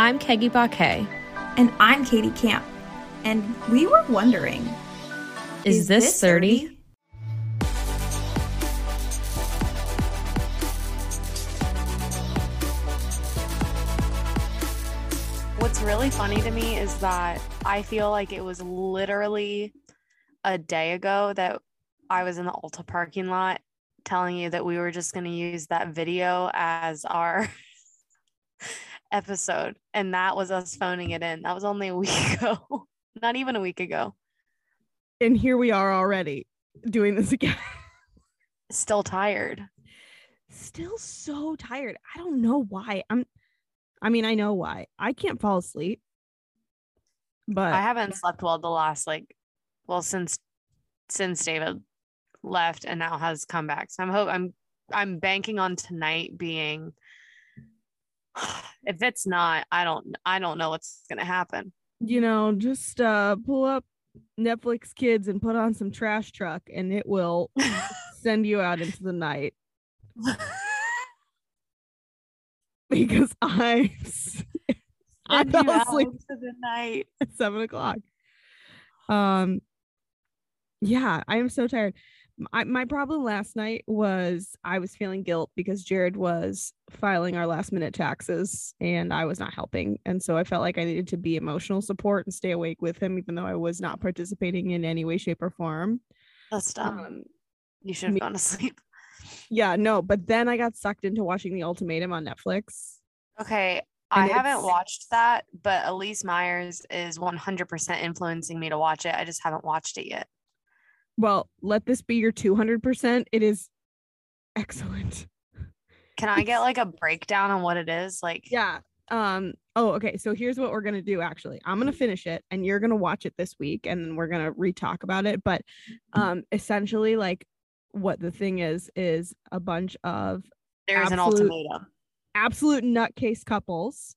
I'm Keggy Baquet. And I'm Katie Camp. And we were wondering Is, this 30? What's really funny to me is that I feel like it was literally a day ago that I was in the Ulta parking lot telling you that we were just going to use that video as our episode. And that was us phoning it in. That was only a week ago, not even a week ago. And here we are already doing this again. Still tired. Still so tired. I don't know why. I'm I mean, I know why. I can't fall asleep. But I haven't slept well the last like well since since David left and now has come back. So I'm hope I'm I'm banking on tonight being if it's not, I don't I don't know what's gonna happen. you know, just uh pull up Netflix Kids and put on some trash truck and it will send you out into the night because I I fell asleep into the night. at seven o'clock. Um, yeah, I am so tired. My, my problem last night was I was feeling guilt because Jared was filing our last minute taxes and I was not helping. And so I felt like I needed to be emotional support and stay awake with him, even though I was not participating in any way, shape, or form. That's dumb. Um, you should have me- gone to sleep. yeah, no, but then I got sucked into watching The Ultimatum on Netflix. Okay. I haven't watched that, but Elyse Myers is 100% influencing me to watch it. I just haven't watched it yet. Well, let this be your 200%. It is excellent. Can I get like a breakdown on what it is? Like, Yeah. Um, oh, okay. So here's what we're gonna do actually. I'm gonna finish it and you're gonna watch it this week and then we're gonna re-talk about it. But um essentially like what the thing is is a bunch of there's an ultimatum. absolute nutcase couples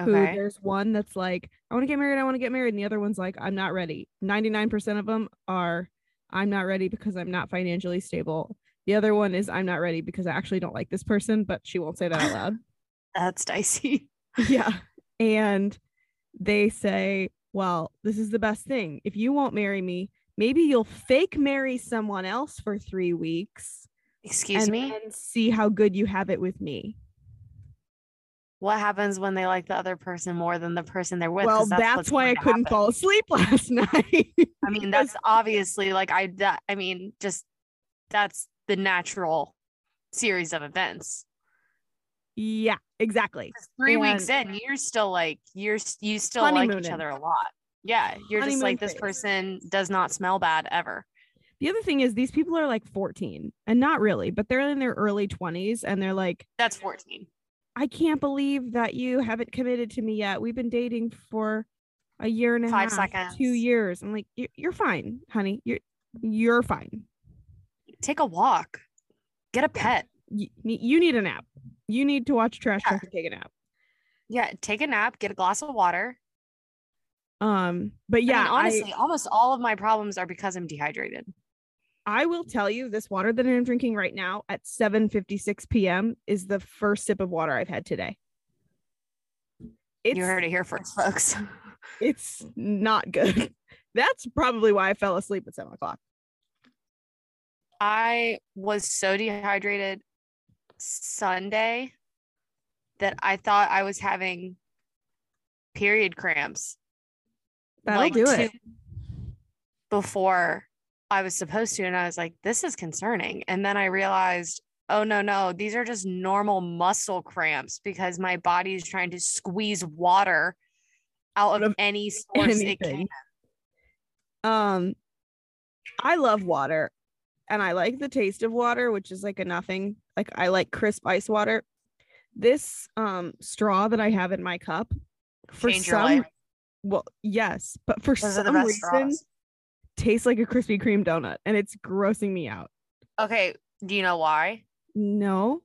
who Okay. there's one that's like, I want to get married, I want to get married, and the other one's like, I'm not ready. 99% of them are I'm not ready because I'm not financially stable. The other one is I'm not ready because I actually don't like this person, but she won't say that out loud. That's dicey. yeah. And they say, well, this is the best thing. If you won't marry me, maybe you'll fake marry someone else for three weeks Excuse and me. And see how good you have it with me. What happens when they like the other person more than the person they're with? Well, that's, what's why I couldn't happen. fall asleep last night. I mean, that's obviously like I. That, I mean, just that's the natural series of events. yeah, exactly. Three weeks in, you're still like you're you still like each other a lot. Yeah, you're just like this person does not smell bad ever. The other thing is these people are like 14 and not really, but they're in their early 20s and they're like, That's 14. I can't believe that you haven't committed to me yet. We've been dating for a year and a Five half, seconds. two years. I'm like, you're, you're fine, honey. You're you're fine. Take a walk. Get a pet. You, you need a nap. You need to watch Trash Yeah. Truck and take a nap. Yeah, take a nap. Get a glass of water. Um, but Yeah, I mean, I- honestly, almost all of my problems are because I'm dehydrated. I will tell you this water that I'm drinking right now at 7:56 p.m. is the first sip of water I've had today. It's you heard it here first, folks. it's not good. That's probably why I fell asleep at seven o'clock. I was so dehydrated Sunday that I thought I was having period cramps. That'll do it. Before I was supposed to. And I was like, this is concerning. And then I realized, oh, no, no, these are just normal muscle cramps because my body is trying to squeeze water out of any source it can. Um, I love water, and I like the taste of water, which is like a nothing. Like I like crisp ice water. This um straw that I have in my cup, for Change some, well, yes, but for Those some reason, straws. Tastes like a Krispy Kreme donut, and it's grossing me out. Okay. Do you know why? No,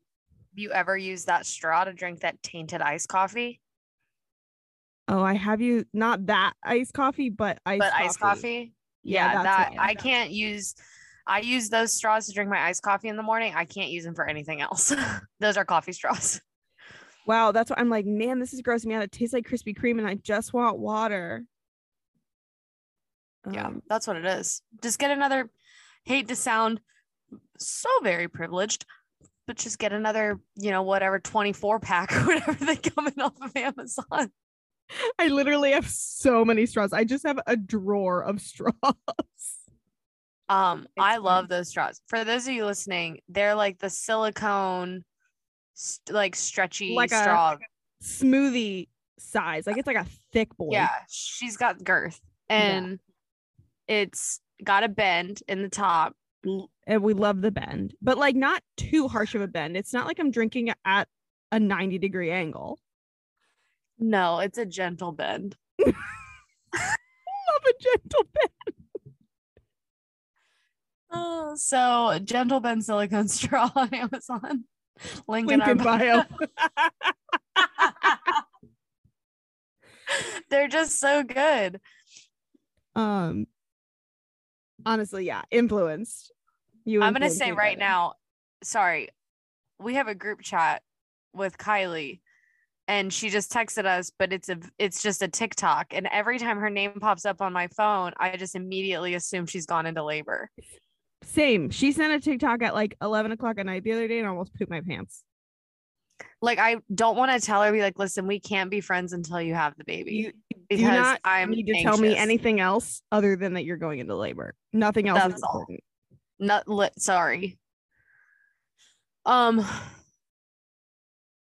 Have you ever used that straw to drink that tainted iced coffee? oh, I have you not that iced coffee, but iced but coffee. iced coffee. Yeah, Yeah, that what- I can't use. I use those straws to drink my iced coffee in the morning. I can't use them for anything else. those are coffee straws. Wow, that's what I'm like, man, this is grossing me out. It tastes like Krispy Kreme and I just want water. Yeah, Um, that's what it is. Just get another, hate to sound so very privileged, but just get another, you know, whatever 24 pack or whatever they come in off of Amazon. I literally have so many straws. I just have a drawer of straws. Um, I love those straws. For those of you listening, they're like the silicone, st- like stretchy Like a- straw. Smoothie size. Like it's like a thick boy. yeah, she's got girth Yeah. and it's got a bend in the top. And we love the bend, but like not too harsh of a bend. It's not like I'm drinking at a 90 degree angle. No, it's a gentle bend. Love a gentle bend. Oh, so gentle bend silicone straw on Amazon. Link, Link in in our bio. They're just so good. um honestly, yeah, influenced. You I'm gonna say right better. now, sorry, we have a group chat with Kylie, and she just texted us, but it's a it's just a TikTok, and every time her name pops up on my phone, I just immediately assume she's gone into labor. Same. She sent a TikTok at like 11 o'clock at night the other day and I almost pooped my pants. Like I don't want to tell her, be like, listen, we can't be friends until you have the baby. You because do not I'm need to tell me anything else other than that you're going into labor. Nothing else is That's all. important. not lit sorry um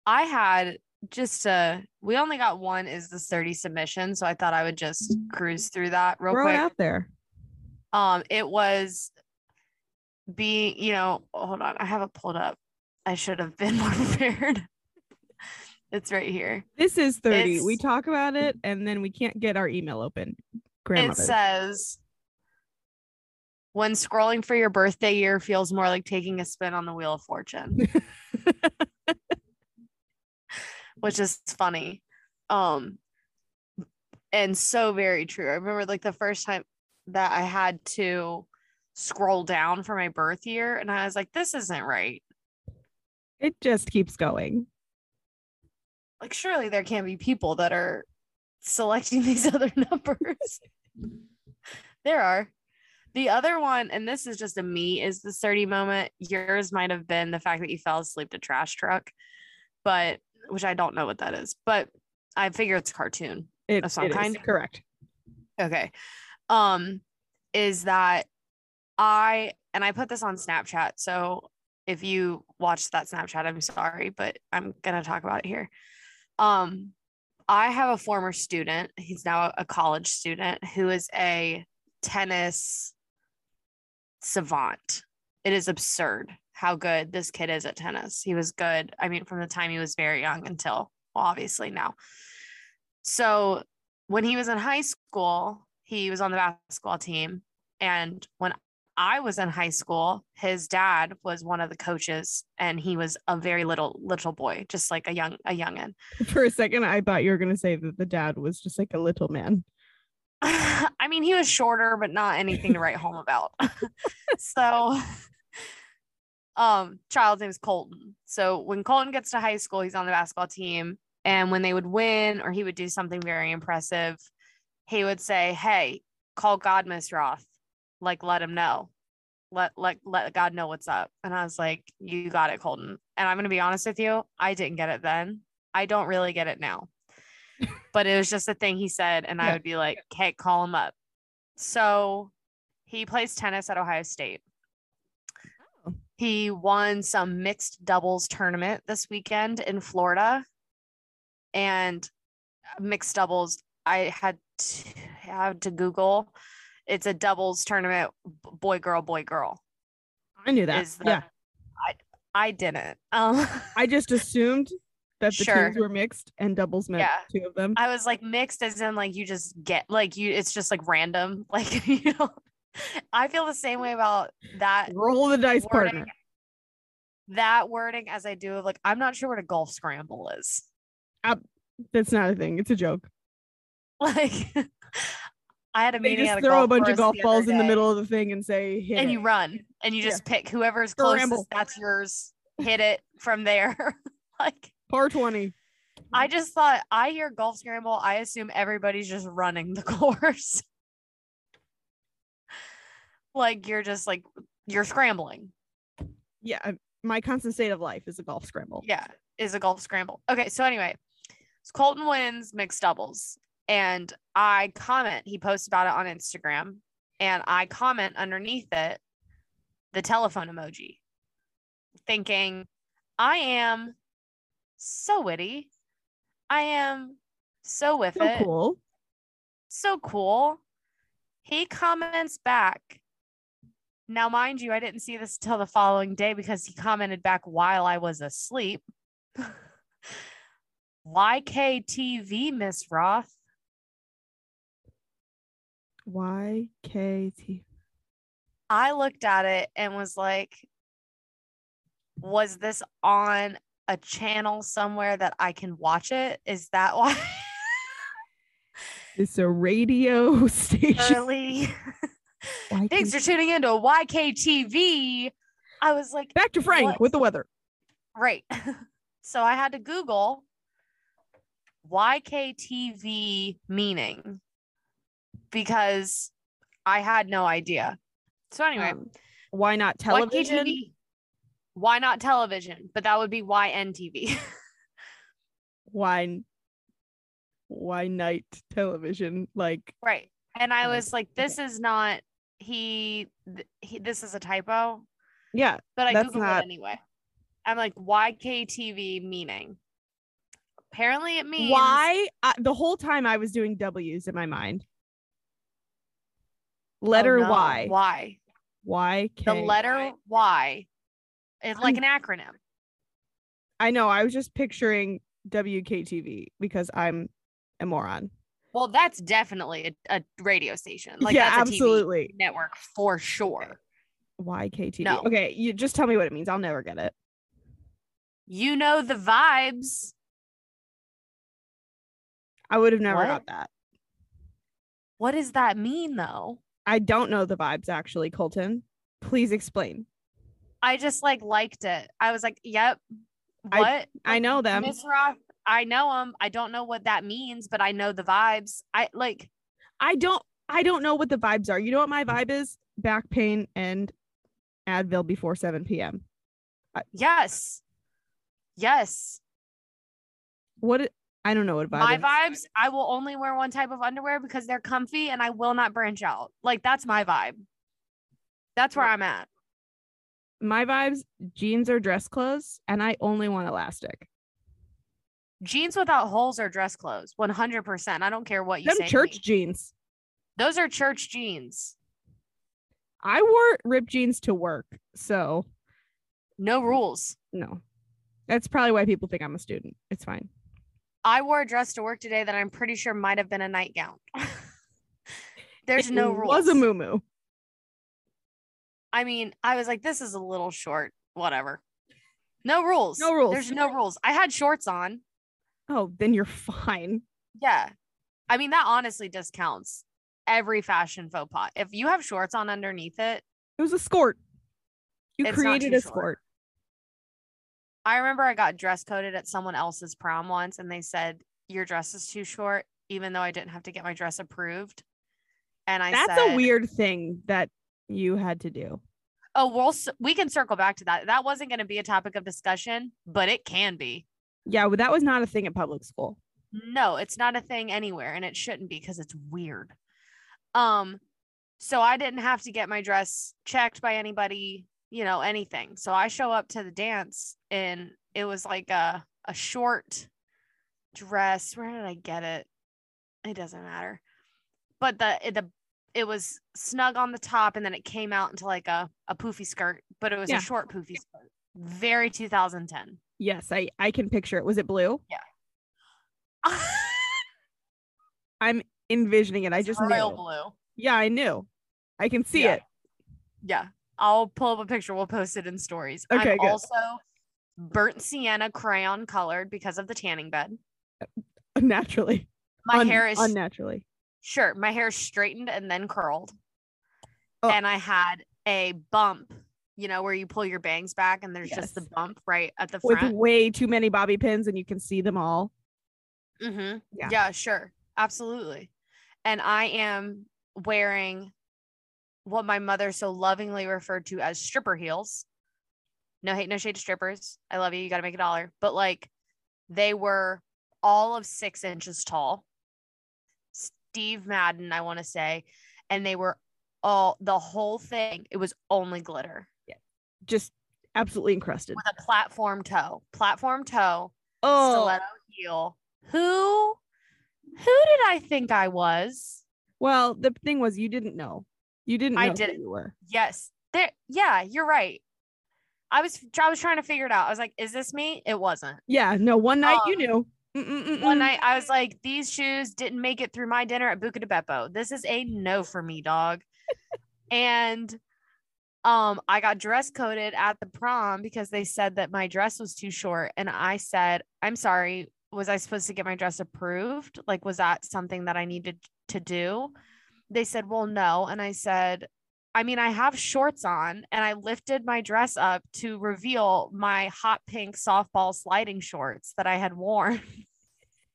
i had just uh we only got one is the 30 submission so i thought i would just cruise through that real Throw quick out there. um it was being you know hold on i have it pulled up i should have been more prepared it's right here This is 30. we talk about it and then we can't get our email open. it says when scrolling for your birthday year feels more like taking a spin on the wheel of fortune which is funny um and so very true i remember like the first time that i had to scroll down for my birth year and i was like this isn't right it just keeps going. Like surely there can't be people that are selecting these other numbers. There are. The other one and this is just a me is the 30 moment. Yours might have been the fact that you fell asleep to trash truck but which i don't know what that is but i figure it's a cartoon It, Of some it is, kind? Correct. okay. Um is that i and i put this on snapchat so if you watched that snapchat i'm sorry but i'm gonna talk about it here um i have a former student he's now a college student who is a tennis savant it is absurd how good this kid is at tennis he was good i mean from the time he was very young until well, obviously now so when he was in high school, he was on the basketball team. And when I was in high school, his dad was one of the coaches and he was a very little little boy, just like a young a youngin. For a second, I thought you were gonna say that the dad was just like a little man. I mean, he was shorter, but not anything to write home about. so um child's name is Colton. So when Colton gets to high school, he's on the basketball team. And when they would win or he would do something very impressive, he would say, Hey, call God Miss Roth. Like let him know. Let let let God know what's up. And I was like, You got it, Colton. And I'm gonna be honest with you, I didn't get it then. I don't really get it now. but it was just a thing he said, and I would be like, Hey, call him up. So he plays tennis at Ohio State. Oh. He won some mixed doubles tournament this weekend in Florida. And uh, mixed doubles, I had to, I had to Google. It's a doubles tournament, boy, girl, boy, girl. I knew that. the- yeah. I I didn't. Um, I just assumed that the Sure. teams were mixed and doubles meant Yeah. two of them. I was like mixed as in like you just get like you it's just like random. Like you know I feel the same way about that Roll the dice, wording, partner. that wording as I do of like I'm not sure what a golf scramble is. That's not a thing. It's a joke. Like I had a They just throw a bunch of golf balls in the middle of the thing and say, hit and it. you run and you Yeah. just pick whoever's closest that's yours. Hit it from there. like Par 20. I just thought I hear golf scramble. I assume everybody's just running the course. like you're just like you're scrambling. Yeah, my constant state of life is a golf scramble. Yeah, is a golf scramble. Okay, so anyway, so Colton wins mixed doubles, and I comment. He posts about it on Instagram, and I comment underneath it the telephone emoji, thinking, I am so witty. I am so with So it. cool. So cool. He comments back. Now, mind you, I didn't see this till the following day because he commented back while I was asleep. YKTV, Miss Roth. YKT. I looked at it and was like, was this on a channel somewhere that I can watch it? Is that why It's a radio station. early? YKT. Thanks for tuning into YKTV. I was like, Back to Frank What? with the weather. right. so I had to Google YKTV meaning because I had no idea. So anyway, Um, why not television? YKTV. Why not television? But that would be YNTV. Why? Why night television? Like right. And I was like, this is not he, he this is a typo. yeah, But I Googled not- it anyway. I'm like, YKTV meaning. Apparently it means why? I, the whole time I was doing W's in my mind. Oh, Letter no. Y. Why? Y K. The letter Y is like an acronym. I know. I was just picturing WKTV because I'm a moron. Well, that's definitely a, a radio station. Like yeah, that's a TV absolutely. network for sure. YKTV. No. Okay, you just tell me what it means. I'll never get it. You know the vibes. I would have never What? got that. What does that mean though? I don't know the vibes actually, Colton. Please explain. I just like liked it. I was like, "Yep, what?" I know them. Roth. I know them. I don't know what that means, but I know the vibes. I like. I don't I don't know what the vibes are. You know what my vibe is? Back pain and Advil before 7 p.m. Yes, yes. What I don't know what vibe my is. vibes. I will only wear one type of underwear because they're comfy, and I will not branch out. Like that's my vibe. That's where I'm at. My vibes, jeans or dress clothes, and I only want elastic. Jeans without holes are dress clothes. One hundred percent. I don't care what you Them say. church jeans. Those are church jeans. I wore ripped jeans to work, so No rules. no. That's probably why people think I'm a student. It's fine. I wore a dress to work today that I'm pretty sure might have been a nightgown. There's It no rules. It was a moo I mean, I was like, this is a little short. Whatever. No rules. No rules. There's no rules. I had shorts on. Oh, then you're fine. Yeah. I mean, that honestly discounts every fashion faux pas. If you have shorts on underneath it, It was a skirt. You created a short. I remember I got dress coded at someone else's prom once and they said, Your dress is too short, even though I didn't have to get my dress approved. And I That's said, a weird thing that you had to do. Oh, we'll we can circle back to that. That wasn't going to be a topic of discussion, but it can be. Yeah, but that was not a thing at public school. No, it's not a thing anywhere, and it shouldn't be because it's weird. Um, so I didn't have to get my dress checked by anybody, you know, anything. So I show up to the dance, and it was like a a short dress. Where did I get it? It doesn't matter. But the it- the it was snug on the top, and then it came out into like a a poofy skirt, but it was Yeah. a short poofy skirt. Very 2010. Yes, I I can picture it. Was it blue? Yeah. I'm envisioning it. I just royal knew. blue. Yeah, I knew. I can see Yeah. it. Yeah. I'll pull up a picture. We'll post it in stories. Okay, I'm good. also burnt sienna crayon colored because of the tanning bed. Naturally. My Un- hair is unnaturally. sure. My hair is straightened and then curled. Oh. And I had a bump, you know, where you pull your bangs back and there's just the bump right at the front. With way too many bobby pins and you can see them all. Mm-hmm. Yeah. Yeah. sure. Absolutely. And I am wearing what my mother so lovingly referred to as stripper heels. No hate, no shade to strippers. I love you. You got to make a dollar. But like they were all of six inches tall. Steve Madden, I want to say. And they were all the whole thing. It was only glitter Yeah. Just absolutely encrusted. with a platform toe. Platform toe. Oh, stiletto heel. Who who did I think I was? well, the thing was, you didn't know. You didn't know I didn't. you were. Yes. There yeah, you're right. I was I was trying to figure it out. I was like, is this me? It wasn't. Yeah, no, one night you Um, knew. Mm-mm-mm-mm. One night I was like, these shoes didn't make it through my dinner at Buca di Beppo. This is a no for me, dog. and um I got dress coded at the prom because they said that my dress was too short. And I said, I'm sorry, was I supposed to get my dress approved? Like, was that something that I needed to do? They said, Well, no. And I said, I mean, I have shorts on and I lifted my dress up to reveal my hot pink softball sliding shorts that I had worn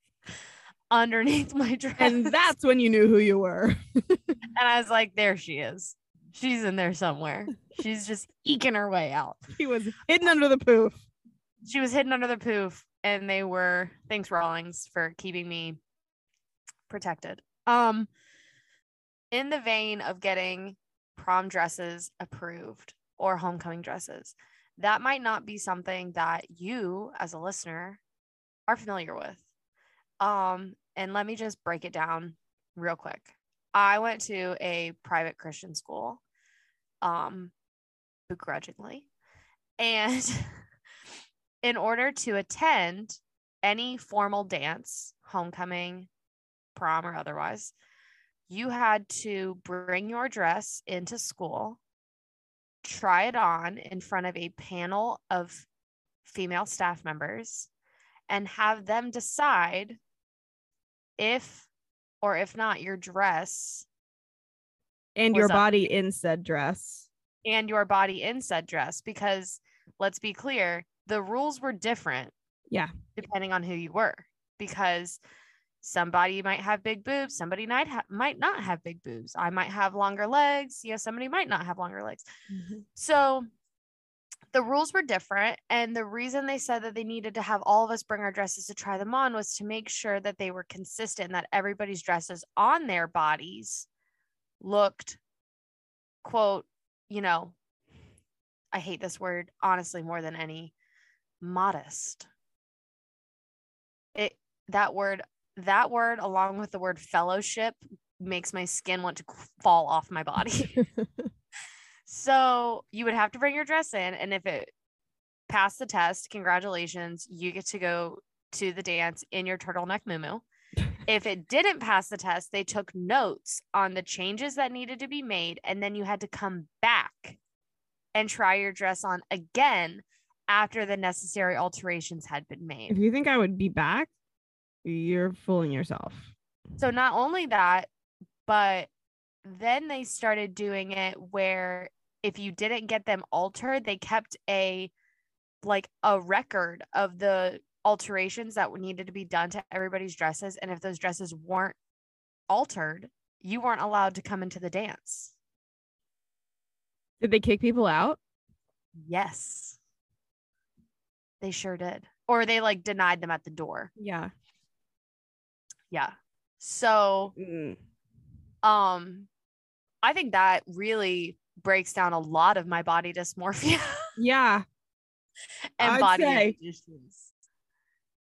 underneath my dress. and that's when you knew who you were. and I was like, there she is. She's in there somewhere. She's just eking her way out. he was hidden under the poof. She was hidden under the poof, and they were thanks Rawlings for keeping me protected. Um, in the vein of getting prom dresses approved or homecoming dresses, that might not be something that you, as a listener, are familiar with. Um, and let me just break it down real quick. I went to a private Christian school, um, begrudgingly. And in order to attend any formal dance, homecoming, prom, or otherwise, you had to bring your dress into school, try it on in front of a panel of female staff members, and have them decide if or if not your dress And your body in said dress. and your body in said dress because let's be clear the rules were different Yeah. depending on who you were because somebody might have big boobs somebody might ha- might not have big boobs. I might have longer legs. Yeah somebody might not have longer legs. Mm-hmm. So the rules were different and the reason they said that they needed to have all of us bring our dresses to try them on was to make sure that they were consistent and that everybody's dresses on their bodies looked quote you know i hate this word honestly more than any modest. It that word that word along with the word fellowship makes my skin want to fall off my body so you would have to bring your dress in, and if it passed the test, congratulations, you get to go to the dance in your turtleneck muumuu. if it didn't pass the test, they took notes on the changes that needed to be made, and then you had to come back and try your dress on again after the necessary alterations had been made. if you think I would be back, you're fooling yourself. So not only that, but then they started doing it where if you didn't get them altered, they kept a like a record of the alterations that needed to be done to everybody's dresses and if those dresses weren't altered, you weren't allowed to come into the dance. Did they kick people out? Yes. They sure did. Or they like denied them at the door. Yeah. Yeah. So Mm. um i think that really breaks down a lot of my body dysmorphia Yeah. and I'd body say. issues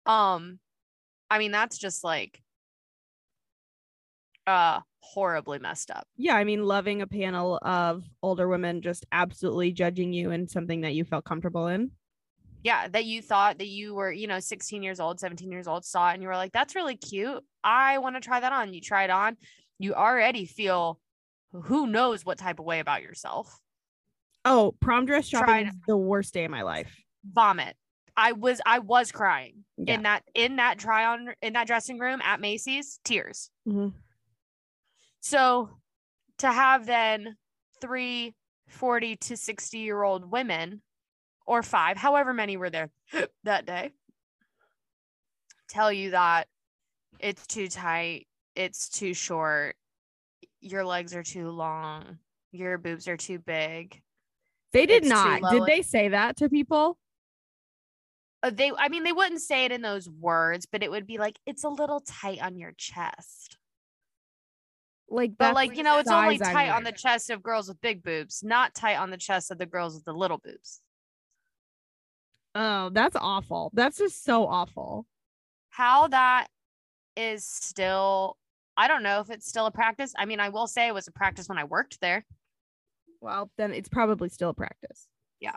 um i mean that's just like uh horribly messed up Yeah. I mean, loving a panel of older women just absolutely judging you in something that you felt comfortable in. Yeah that you thought that you were you know 16 years old 17 years old saw it and you were like that's really cute i want to try that on you try it on you already feel who knows what type of way about yourself Oh, prom dress shopping Tried- is the worst day of my life. vomit. I was I was crying Yeah. in that in that try on in that dressing room at Macy's, tears. Mhm. So to have then three 40 to 60 year old women or five, however many were there that day, tell you that it's too tight, it's too short, your legs are too long, your boobs are too big. They did not. Did they say that to people? Uh, they I mean they wouldn't say it in those words, but it would be like it's a little tight on your chest. Like, But like, you know, it's only tight on the chest of girls with big boobs, not tight on the chest of the girls with the little boobs. Oh, that's awful. That's just so awful. How that is still I don't know if it's still a practice. I mean, I will say it was a practice when I worked there. Well, then it's probably still a practice. Yeah.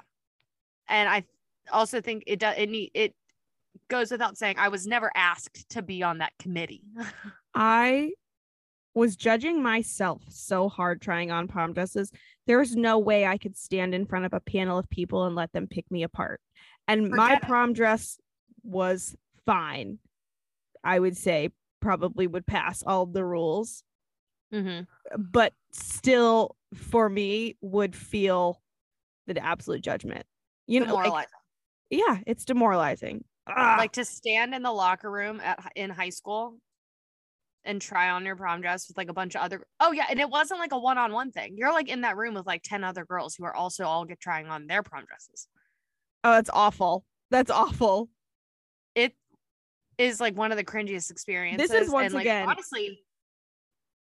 And I also think it does it need it goes without saying I was never asked to be on that committee. I was judging myself so hard trying on prom dresses. There's no way I could stand in front of a panel of people and let them pick me apart. And my Forget it. prom dress was fine. I would say probably would pass all the rules, mm-hmm. but still for me would feel the absolute judgment. You know, like, yeah, it's demoralizing. Ah, like to stand in the locker room at in high school and try on your prom dress with like a bunch of other oh yeah and it wasn't like a one-on-one thing you're like in that room with like 10 other girls who are also all get trying on their prom dresses oh, that's awful. That's awful. it is like one of the cringiest experiences once and like again- honestly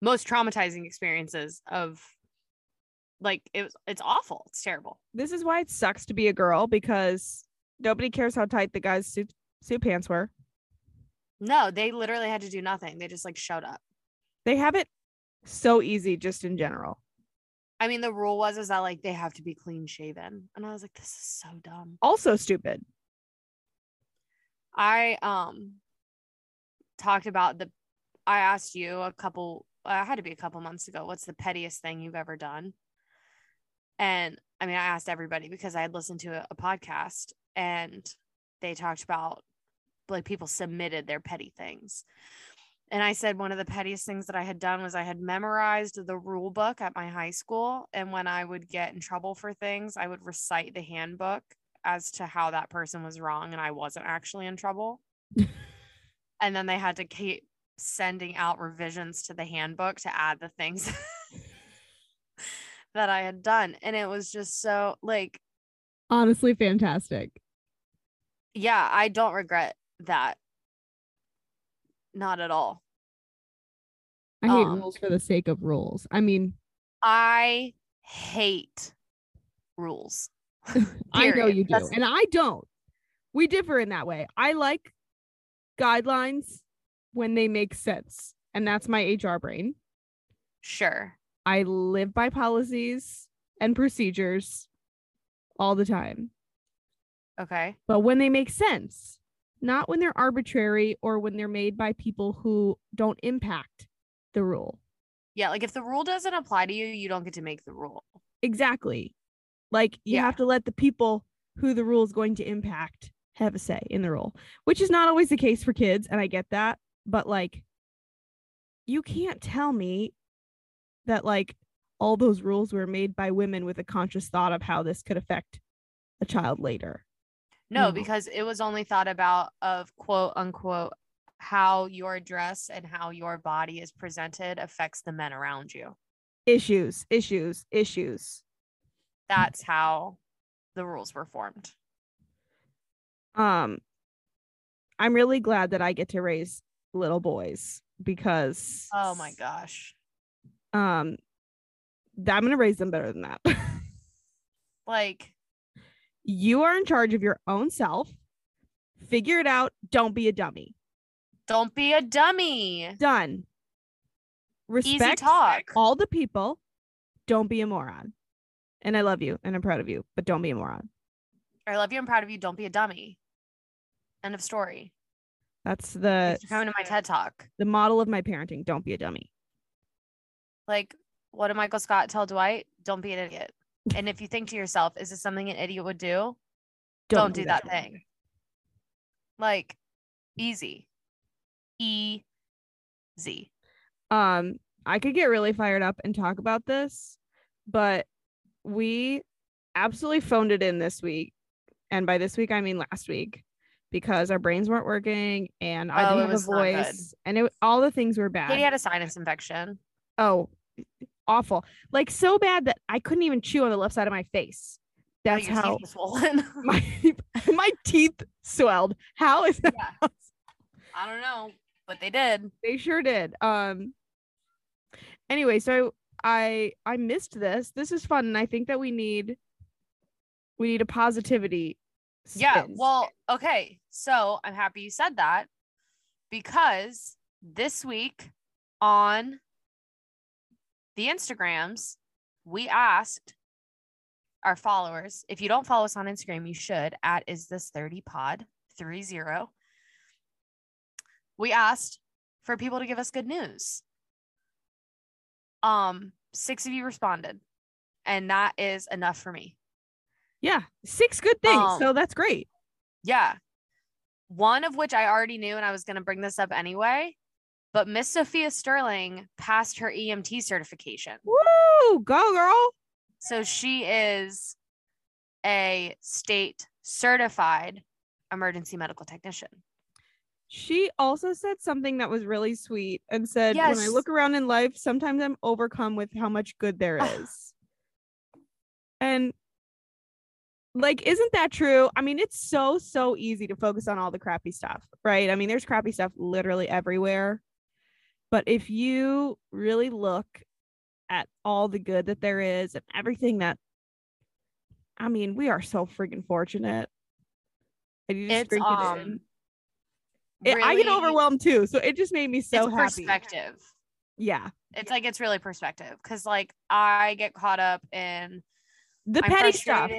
most traumatizing experiences of like it was it's awful it's terrible this is why it sucks to be a girl because nobody cares how tight the guy's suit suit pants were. no they literally had to do nothing they just like showed up They have it so easy just in general. I mean the rule was is that like they have to be clean shaven and i was like this is so dumb. Also stupid. I um talked about the I asked you a couple I had to be a couple months ago what's the pettiest thing you've ever done? And I mean I asked everybody because I had listened to a, a podcast and they talked about like people submitted their petty things and I said one of the pettiest things that I had done was I had memorized the rule book at my high school and when I would get in trouble for things I would recite the handbook as to how that person was wrong and I wasn't actually in trouble. and then they had to keep sending out revisions to the handbook to add the things that I had done. And it was just so like, Honestly, fantastic. yeah, I don't regret that. Not at all. I hate Um, rules for the sake of rules. I mean, I hate rules. I know you do, That's- and I don't. We differ in that way. I like guidelines when they make sense, and that's my HR brain. Sure. I live by policies and procedures all the time. Okay. but when they make sense, not when they're arbitrary or when they're made by people who don't impact the rule. Yeah. Like if the rule doesn't apply to you, you don't get to make the rule. Exactly. Like you Yeah. have to let the people who the rule is going to impact have a say in the rule, which is not always the case for kids. And I get that. But like, you can't tell me that like all those rules were made by women with a conscious thought of how this could affect a child later. No, No. because it was only thought about of quote unquote how your dress and how your body is presented affects the men around you. Issues, issues, issues. That's how the rules were formed. um i'm really glad that i get to raise little boys because Oh my gosh. um i'm gonna raise them better than that Like, you are in charge of your own self figure it out don't be a dummy don't be a dummy. done Easy talk. all the people don't be a moron and i love you and i'm proud of you but don't be a moron I love you. I'm proud of you. Don't be a dummy. End of story. that's the coming to my TED talk. the model of my parenting don't be a dummy Like, what did Michael Scott tell Dwight? Don't be an idiot. And if you think to yourself, is this something an idiot would do? Don't, do that thing. Like, easy. Easy. um i could get really fired up and talk about this but we absolutely phoned it in this week and by this week i mean last week because our brains weren't working and I Oh, didn't have a was not good. voice and it all the things were bad. Katie had a sinus infection. oh, awful. Like so bad that I couldn't even chew on the left side of my face. Oh, That's teeth how swollen. my my teeth swelled. How is that? yeah. I don't know, but they did. They sure did. Um anyway, so I I missed this. This is fun and I think that we need we need a positivity. Yeah. Well, okay. So I'm happy you said that because this week on the Instagrams, we asked our followers. If you don't follow us on Instagram, you should at is this 30 pod 30. We asked for people to give us good news. Um, six of you responded, and that is enough for me. yeah, six good things. Um, so that's great. Yeah. One of which I already knew, and I was going to bring this up anyway. But Miss Sophia Sterling passed her EMT certification. Woo! Go girl. So she is a state certified emergency medical technician. She also said something that was really sweet and said, When I look around in life, sometimes I'm overcome with how much good there ah. is. and like, isn't that true? I mean, it's so, so easy to focus on all the crappy stuff, right? I mean, there's crappy stuff literally everywhere. But if you really look at all the good that there is and everything that, I mean, we are so freaking fortunate. And you just It's drink it in. It- I get overwhelmed too. So it just made me so it's happy. perspective. Yeah. It's like it's really perspective because like I get caught up in The I'm petty stuff.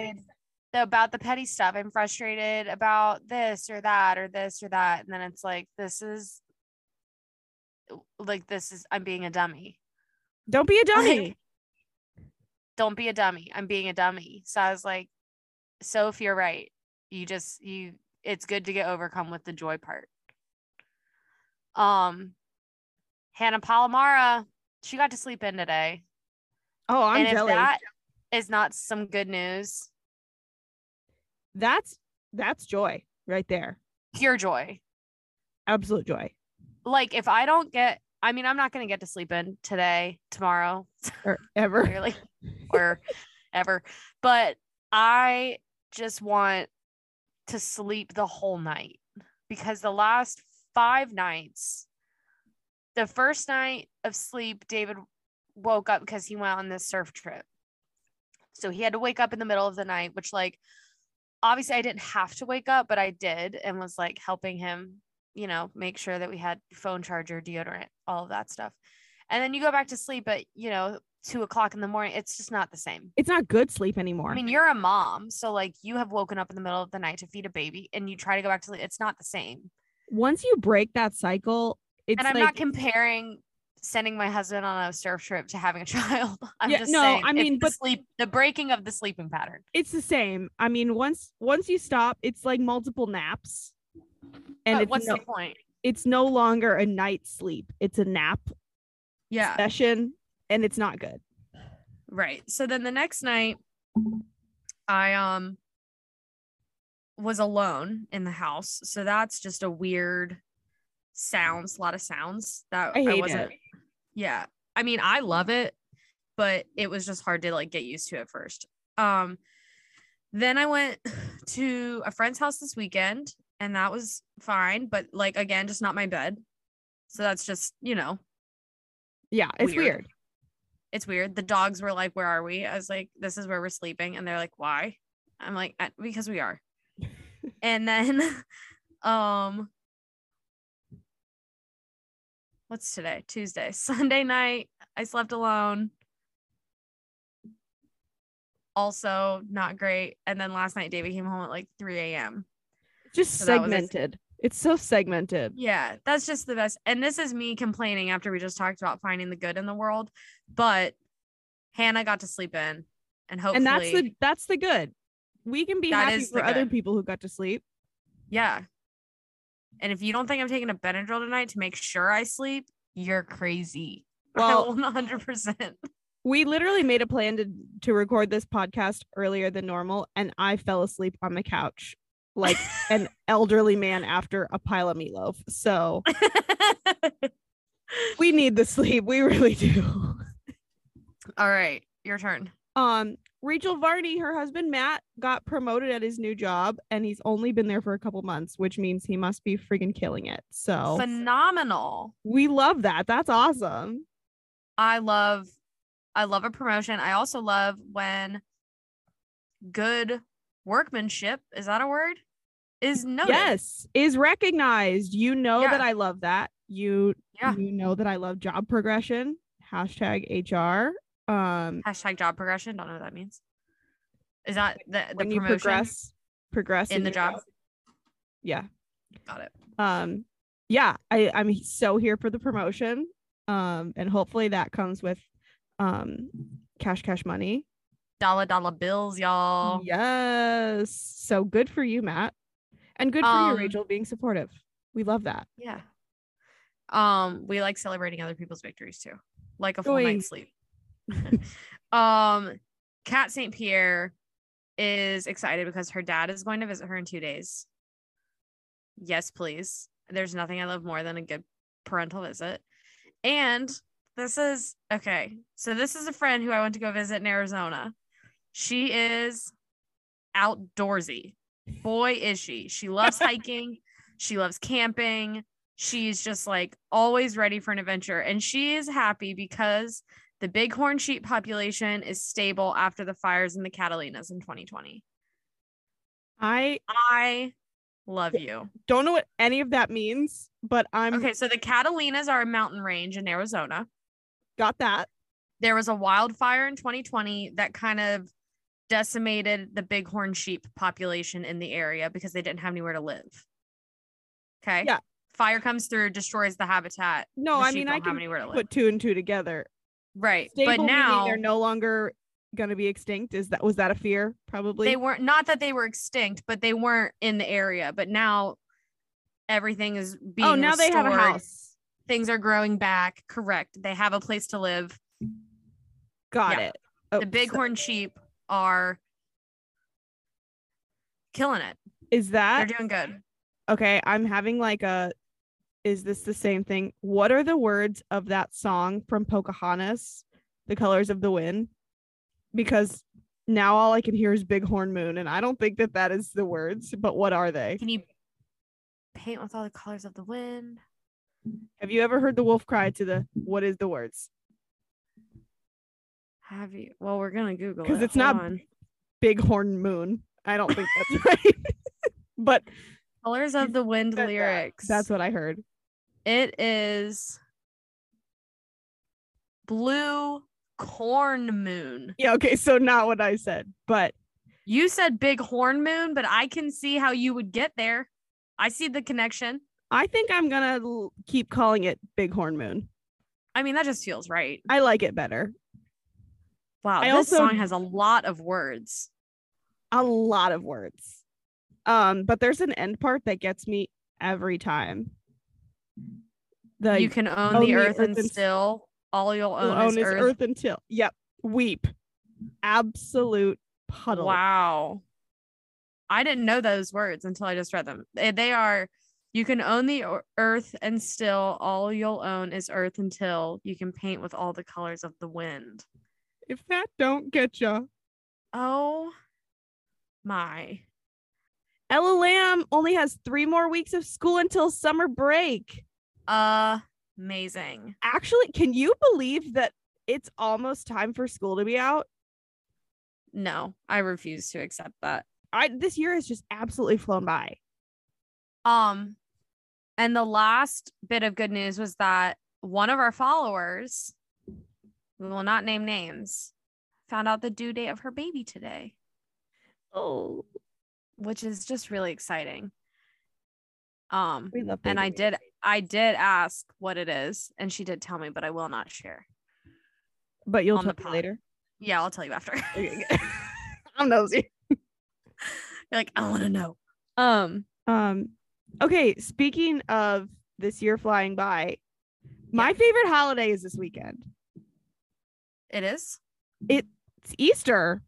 about the petty stuff. I'm frustrated about this or that or this or that. And then it's like, this is like, this is, I'm being a dummy. Don't be a dummy. Like, don't be a dummy. I'm being a dummy. So I was like, Soph, you're right. You just, you, it's good to get overcome with the joy part. Um, Hannah Palomara, she got to sleep in today. oh, I'm and if jealous. that is not some good news, that's that's joy right there. pure joy. Absolute joy. like if I don't get, I mean, I'm not gonna get to sleep in today, tomorrow, Or ever. clearly, or ever, but I just want to sleep the whole night because the last five nights, the first night of sleep, David woke up because he went on this surf trip. So he had to wake up in the middle of the night, which, like, obviously I didn't have to wake up, but I did and was like helping him, you know, make sure that we had phone charger, deodorant, all of that stuff. And then you go back to sleep at, you know, two o'clock in the morning. It's just not the same. It's not good sleep anymore. I mean, you're a mom. So, like, you have woken up in the middle of the night to feed a baby and you try to go back to sleep. It's not the same. Once you break that cycle, it's and I'm like not comparing sending my husband on a surf trip to having a child. I'm Yeah, just no, saying, I mean, the but- sleep, the breaking of the sleeping pattern. it's the same. I mean, once once you stop, it's like multiple naps. And But it's what's no, the point? it's no longer a night sleep. It's a nap Yeah. session and it's not good. Right. So then the next night, I um was alone in the house. So that's just a weird sounds, a lot of sounds that I I, wasn't. it. Yeah. I mean, I love it, but it was just hard to like get used to at first. Um then I went to a friend's house this weekend and that was fine, but like again, just not my bed. So that's just, you know, Yeah, it's Weird. weird. it's weird. The dogs were like, "Where are we?" I was like, "This is where we're sleeping," and they're like, "Why?" I'm like, "Uh, "Because we are." And then, um, what's today? Tuesday, Sunday night. I slept alone. Also, not great. And then last night, David came home at like 3 a.m. Just So segmented. It's so segmented. Yeah, that's just the best. And this is me complaining after we just talked about finding the good in the world. But Hannah got to sleep in, and hopefully, and that's the that's the good. We can be That happy for other good. people who got to sleep. yeah. And if you don't think I'm taking a Benadryl tonight to make sure I sleep, you're crazy. Well- Well, 100. percent We literally made a plan to to record this podcast earlier than normal, and I fell asleep on the couch like an elderly man after a pile of meatloaf. So we need the sleep. We really do. All right, your turn. Um, Rachel Varney, her husband Matt, got promoted at his new job, and he's only been there for a couple months, which means he must be friggin' killing it. So Phenomenal. we love that. That's awesome. I love I love a promotion. I also love when good workmanship, is that a word? Is noted. Yes, is recognized. You know Yeah. that I love that. You Yeah. you know that I love job progression. Hashtag HR. Um, Hashtag job progression. Don't know what that means. Is that the, the when you promotion progress, progress in the your job? Yeah. Got it. um yeah i i'm so here for the promotion um and hopefully that comes with um cash cash money Dollar dollar bills, y'all. yes so good for you matt and good for Um, you rachel being supportive we love that Yeah. Um, we like celebrating other people's victories too, like a full Joy. night's sleep. um, Kat St. Pierre is excited because her dad is going to visit her in two days. Yes, please. There's nothing I love more than a good parental visit. And this is okay. So this is a friend who I went to go visit in Arizona. She is outdoorsy. Boy, is she. She loves hiking. She loves camping. She's just like always ready for an adventure. And she is happy because the bighorn sheep population is stable after the fires in the Catalinas in 2020. i I love you. don't know what any of that means but i'm Okay, so the Catalinas are a mountain range in Arizona. got that There was a wildfire in 2020 that kind of decimated the bighorn sheep population in the area because they didn't have anywhere to live. Okay. Yeah. Fire comes through, destroys the habitat. no The i mean i can anywhere to live. put two and two together right. Stable but now they're no longer gonna be extinct is that was that a fear probably they weren't not that they were extinct, but they weren't in the area. But now everything is being oh now they have a house Things are growing back. Correct. They have a place to live. got Yeah. it Oh, the bighorn sheep are killing it. is that They're doing good. okay i'm having like a is this the same thing what are the words of that song from pocahontas the colors of the wind because now all i can hear is bighorn moon and i don't think that that is the words but what are they Can you paint with all the colors of the wind? have you ever heard the wolf cry to the what is the words Have you? Well, we're gonna Google 'Cause it. Because it's Hold not- on. bighorn moon i don't think that's right but colors of the wind lyrics. that's what i heard it is. Blue corn moon. yeah okay so not what i said but You said big horn moon, but I can see how you would get there. I see the connection. i think i'm gonna l- keep calling it big horn moon I mean, that just feels right. i like it better Wow, I this also- song has a lot of words. a lot of words. Um, but there's an end part that gets me every time. The you can own, own the earth, earth and and still all you'll own, own is is earth. earth until yep, weep. Absolute puddle. Wow. I didn't know those words until I just read them. They, they are you can own the earth and still all you'll own is earth until you can paint with all the colors of the wind. If that don't get you. Oh my. Ella Lamb only has three more weeks of school until summer break. Amazing. Actually, can you believe that it's almost time for school to be out? No, I refuse to accept that. I this year has just absolutely flown by. Um and the last bit of good news was that one of our followers, we will not name names, found out the due date of her baby today. Oh, which is just really exciting. Um, we love and I did, I did ask what it is, and she did tell me, but I will not share. but you'll tell me later. Yeah, I'll tell you after. I'm nosy. You're like, I want to know. Um, Um, okay, speaking of this year flying by, my favorite holiday is this weekend. it is. It's Easter.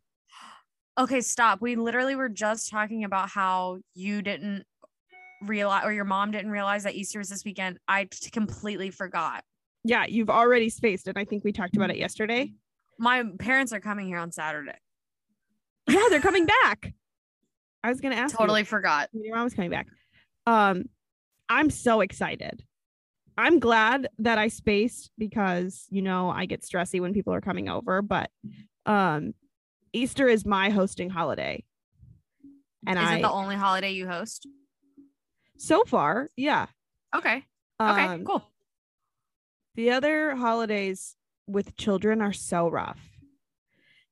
Okay, stop. We literally were just talking about how you didn't realize or your mom didn't realize that Easter was this weekend. I t- completely forgot. Yeah, you've already spaced it. I think we talked about it yesterday. My parents are coming here on Saturday. Yeah, they're coming back. I was gonna ask. you Totally forgot. when your mom's coming back. Um, I'm so excited. I'm glad that I spaced because you know I get stressy when people are coming over, but um, Easter is my hosting holiday, and Is I it the only holiday you host? so far, yeah. Okay. Okay. Um, cool. The other holidays with children are so rough.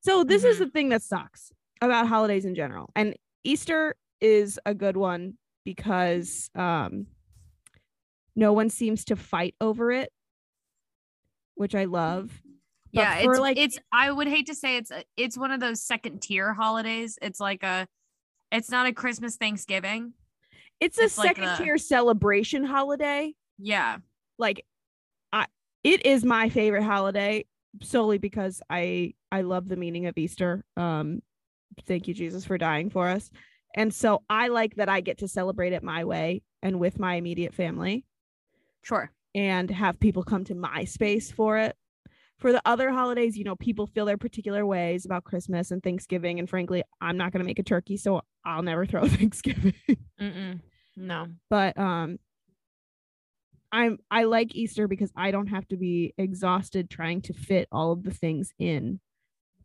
So this is Mhm. the thing that sucks about holidays in general. And Easter is a good one because um no one seems to fight over it, which I love. But yeah, it's like- it's. I would hate to say it's a, it's one of those second tier holidays. It's like a, it's not a Christmas Thanksgiving. It's a It's like second a- tier celebration holiday. Yeah. Like I it is my favorite holiday solely because I I love the meaning of Easter. Um thank you Jesus for dying for us. And so I like that I get to celebrate it my way and with my immediate family Sure. and have people come to my space for it. For the other holidays, you know, people feel their particular ways about Christmas and Thanksgiving. And frankly, I'm not going to make a turkey, so I'll never throw Thanksgiving. Mm-mm. No. but um i'm i like easter because i don't have to be exhausted trying to fit all of the things in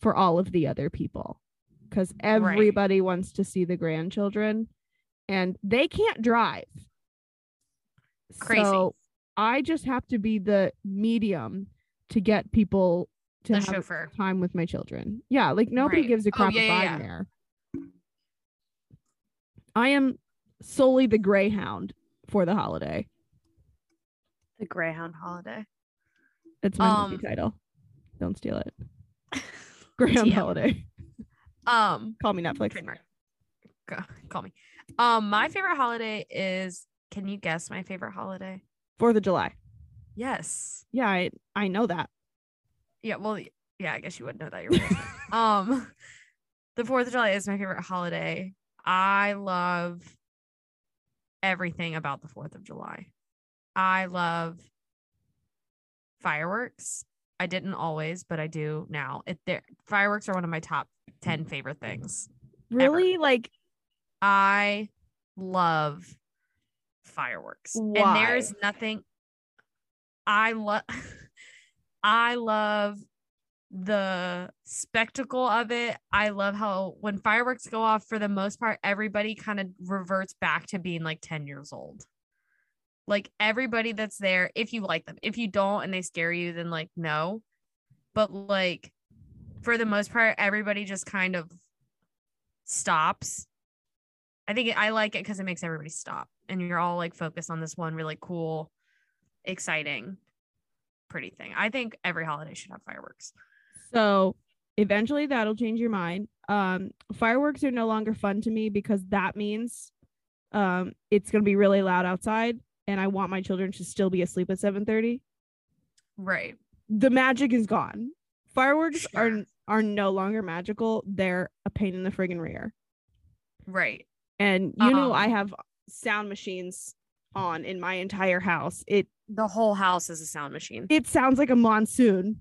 for all of the other people because everybody wants to see the grandchildren and they can't drive Crazy. so i just have to be the medium to get people to The have chauffeur. time with my children yeah like nobody Right. gives a Oh, crap yeah, if yeah, i'm yeah. there i am solely the greyhound for the holiday The Greyhound holiday. It's my Um, movie title. Don't steal it. Greyhound Holiday. Um, Call me Netflix. trademark. Go- Call me. Um, my favorite holiday is. Can you guess my favorite holiday? Fourth of July. Yes. Yeah, I I know that. Yeah. Well. Yeah. I guess you would know that. You're right. um, the Fourth of July is my favorite holiday. I love everything about the Fourth of July. I love fireworks. I didn't always, but I do now. It there fireworks are one of my top 10 favorite things. Really? Like I love fireworks. And there's nothing I love I love the spectacle of it. I love how when fireworks go off for the most part everybody kind of reverts back to being like 10 years old. Like everybody that's there if you like them. If you don't and they scare you then like no. But like for the most part everybody just kind of stops. I think I like it because it makes everybody stop and you're all like focused on this one really cool, exciting, pretty thing. I think every holiday should have fireworks. so eventually that'll change your mind. Um fireworks are no longer fun to me because that means um it's gonna be really loud outside and I want my children to still be asleep at 7 30. Right. The magic is gone. Fireworks Sure. are are no longer magical. They're a pain in the friggin' rear. Right. And you know I Um, have sound machines on in my entire house. It The whole house is a sound machine it sounds like a monsoon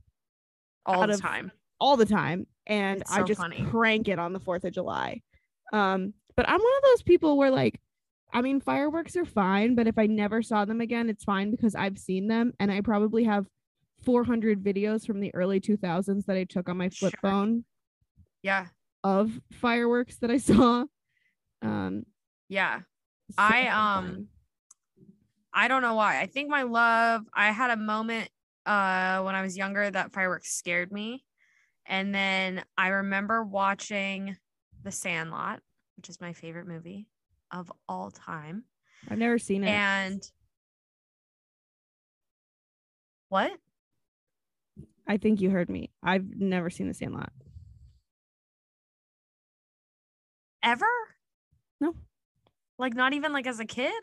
all the of- time. all the time and It's I just funny. crank it on the 4th of July. Um but I'm one of those people where like I mean fireworks are fine, but if I never saw them again, it's fine because I've seen them and I probably have 400 videos from the early 2000s that I took on my flip Sure. phone Yeah. of fireworks that I saw. Um Yeah. so I, um, fine. I don't know why. I think my love, I had a moment uh when I was younger that fireworks scared me. And then I remember watching The Sandlot, which is my favorite movie of all time. I've never seen it. And what? I think you heard me. I've never seen The Sandlot. Ever? No. Like not even like as a kid?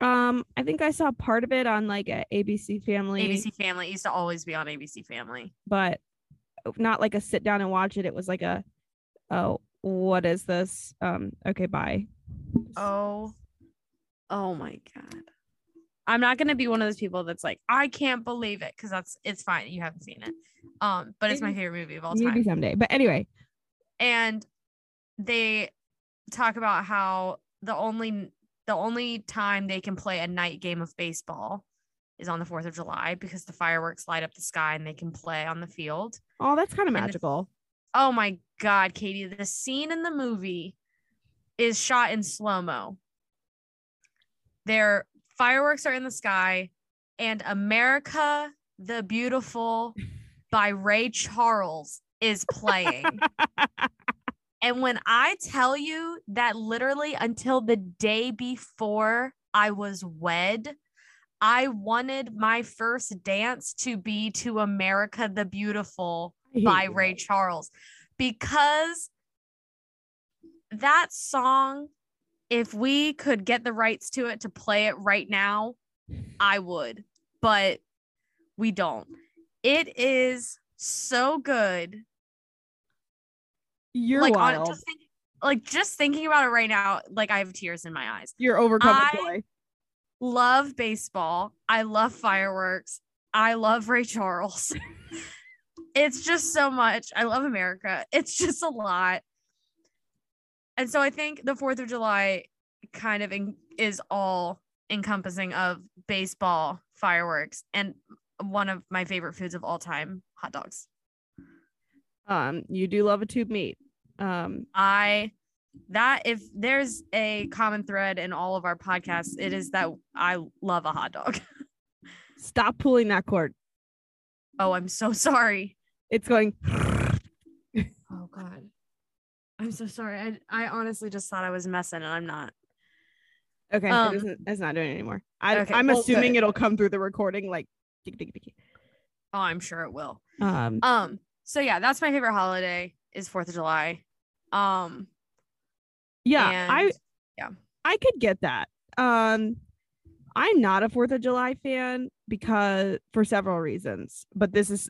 Um, I think I saw part of it on like a ABC Family, ABC Family it used to always be on ABC Family. but not like a sit down and watch it. It was like a, oh, what is this? Um, okay, bye. Oh, oh my god. I'm not gonna be one of those people that's like, I can't believe it, because that's it's fine. You haven't seen it. Um, but it's my favorite movie of all time. Maybe time. someday. But anyway, and they talk about how the only the only time they can play a night game of baseball is on the 4th of July because the fireworks light up the sky and they can play on the field. oh, that's kind of the- magical. Oh my god, Katie, the scene in the movie is shot in slow-mo. Their fireworks are in the sky and America the Beautiful by Ray Charles is playing. And when I tell you that literally until the day before I was wed, I wanted my first dance to be to America the Beautiful by Ray. Charles because that song, if we could get the rights to it to play it right now, I would, but we don't. It is so good You're like wild. on just think, like just thinking about it right now like i have tears in my eyes. You're overcome with I- joy. love baseball. I love fireworks. I love ray charles. It's just so much. I love america. It's just a lot. And so i think the fourth of july kind of en- is all encompassing of baseball fireworks and one of my favorite foods of all time hot dogs Um, you do love a tube meat. Um, I that if there's a common thread in all of our podcasts, it is that I love a hot dog. stop pulling that cord. Oh, I'm so sorry. It's going. Oh God. I'm so sorry. I I honestly just thought I was messing and I'm not. Okay, Um, it isn't, it's not doing it anymore. I, okay, I'm well, assuming good. it'll come through the recording like. tick, tick, tick, tick. Oh, I'm sure it will. Um, Um, so yeah, that's my favorite holiday is Fourth of July. Um yeah, I yeah I could get that. Um, I'm not a Fourth of July fan because for several reasons, but this is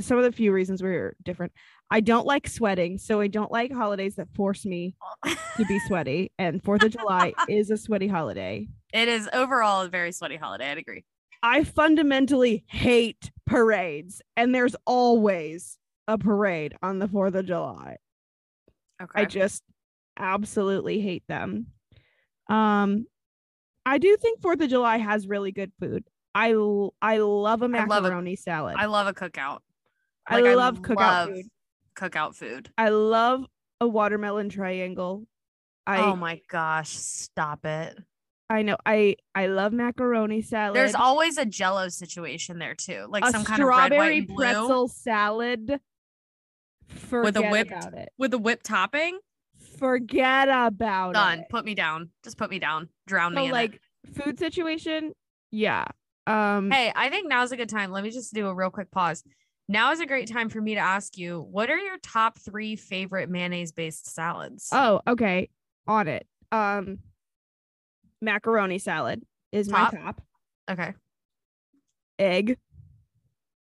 some of the few reasons we're different. I don't like sweating, so I don't like holidays that force me to be sweaty. And Fourth of July is a sweaty holiday. it is overall a very sweaty holiday. I'd agree. I fundamentally hate parades, and there's always a parade on the 4th of July. Okay. I just absolutely hate them. Um, I do think 4th of July has really good food. I love a I love macaroni salad. I love a cookout. I Like, love cookout love food. Cookout food. I love a watermelon triangle. I oh my gosh, stop it. I know I I love macaroni salad. There's always a jello situation there too. Like a some kind of strawberry pretzel salad. Forget whipped- about it. with a whipped topping. Forget about Done. it. Done. Put me down. Just put me down. Drown me So in like food situation, yeah. Um. Hey, I think now's a good time. Let me just do a real quick pause. Now is a great time for me to ask you, what are your top three favorite mayonnaise based salads? oh, okay. On it. Um macaroni salad is Top. my top. okay. Egg.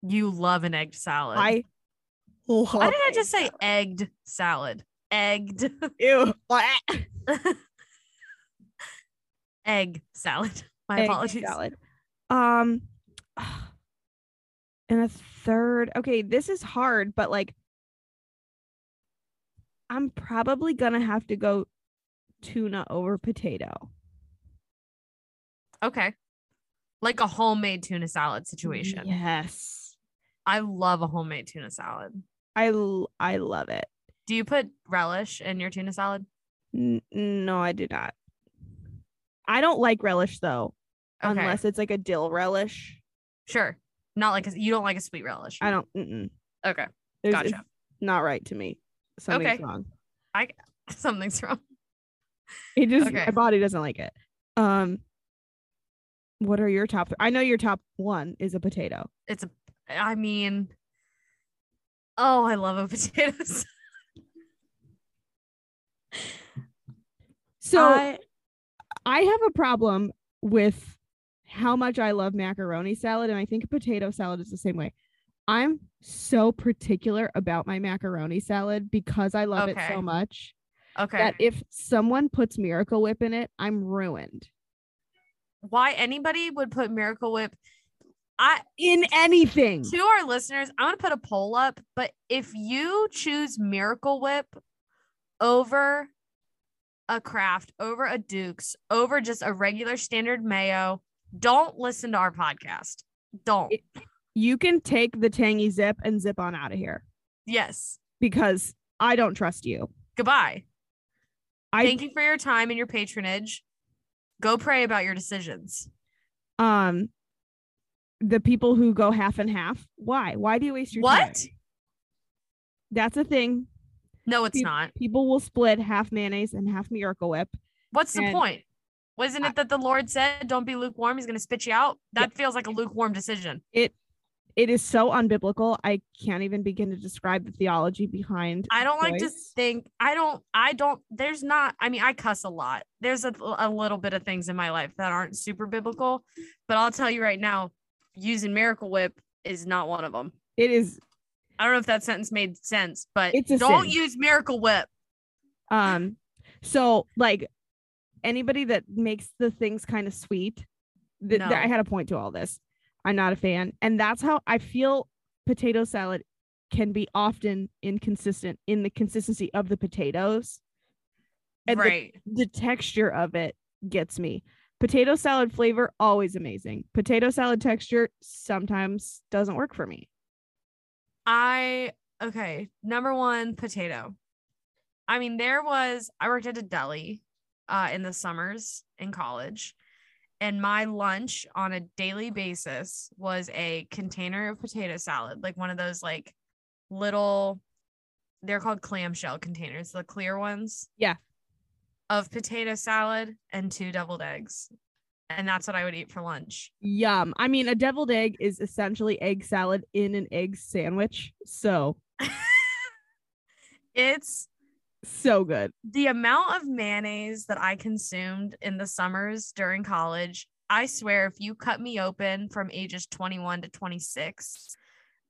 You love an egged salad. I love Why did I egg just say salad. egged salad? Egged ew? egg salad. My egg apologies. salad. Um, and a third. Okay, this is hard, but like, I'm probably gonna have to go tuna over potato. Okay. Like a homemade tuna salad situation. Yes, I love a homemade tuna salad. I l- I love it. Do you put relish in your tuna salad? N- no, I do not. I don't like relish though, Okay. unless it's like a dill relish. Sure. Not like a, you don't like a sweet relish. I don't. Mm-mm. okay. There's- Gotcha. Not right to me. Something's Okay. wrong. Something's wrong. It just Okay. my body doesn't like it. Um, what are your top? Th- I know your top one is a potato. It's a I mean Oh, I love a potato. So I- I have a problem with how much I love macaroni salad, and I think potato salad is the same way. I'm so particular about my macaroni salad because I love it so much Okay. that if someone puts Miracle Whip in it, I'm ruined. Why anybody would put Miracle Whip? I In anything. to our listeners, I'm gonna put a poll up. But if you choose Miracle Whip over a Kraft, over a Duke's, over just a regular standard mayo, don't listen to our podcast. Don't. It- You can take the tangy zip and zip on out of here yes. because I don't trust you. Goodbye. I Thank you for your time and your patronage. Go pray about your decisions. um the people who go half and half. Why? Why do you waste your time? What? That's a thing. No, it's Pe- not. People will split half mayonnaise and half Miracle Whip. What's the point? Wasn't it that the Lord said, "Don't be lukewarm"? He's going to spit you out. That feels like a lukewarm decision. It it is so unbiblical. I can't even begin to describe the theology behind. I don't like to think. I don't. I don't. There's not. I mean, I cuss a lot. There's a, a little bit of things in my life that aren't super biblical, but I'll tell you right now, using Miracle Whip is not one of them. It is I don't know if that sentence made sense, but It's don't sin. use Miracle Whip. um so like anybody that makes the things kind of sweet. Th- th- I had a point to all this. I'm not a fan, and that's how I feel. Potato salad can be often inconsistent in the consistency of the potatoes. And the the texture of it gets me. Potato salad flavor always amazing. Potato salad texture sometimes doesn't work for me. I okay. Number one, potato. I mean, there was I worked at a deli uh in the summers in college, and my lunch on a daily basis was a container of potato salad, like one of those like little they're called clamshell containers, the clear ones. Yeah. Of potato salad and two deviled eggs. And that's what I would eat for lunch. Yum. I mean, a deviled egg is essentially egg salad in an egg sandwich. So, It's so good. the amount of mayonnaise that I consumed in the summers during college, I swear, if you cut me open from ages 21 to 26,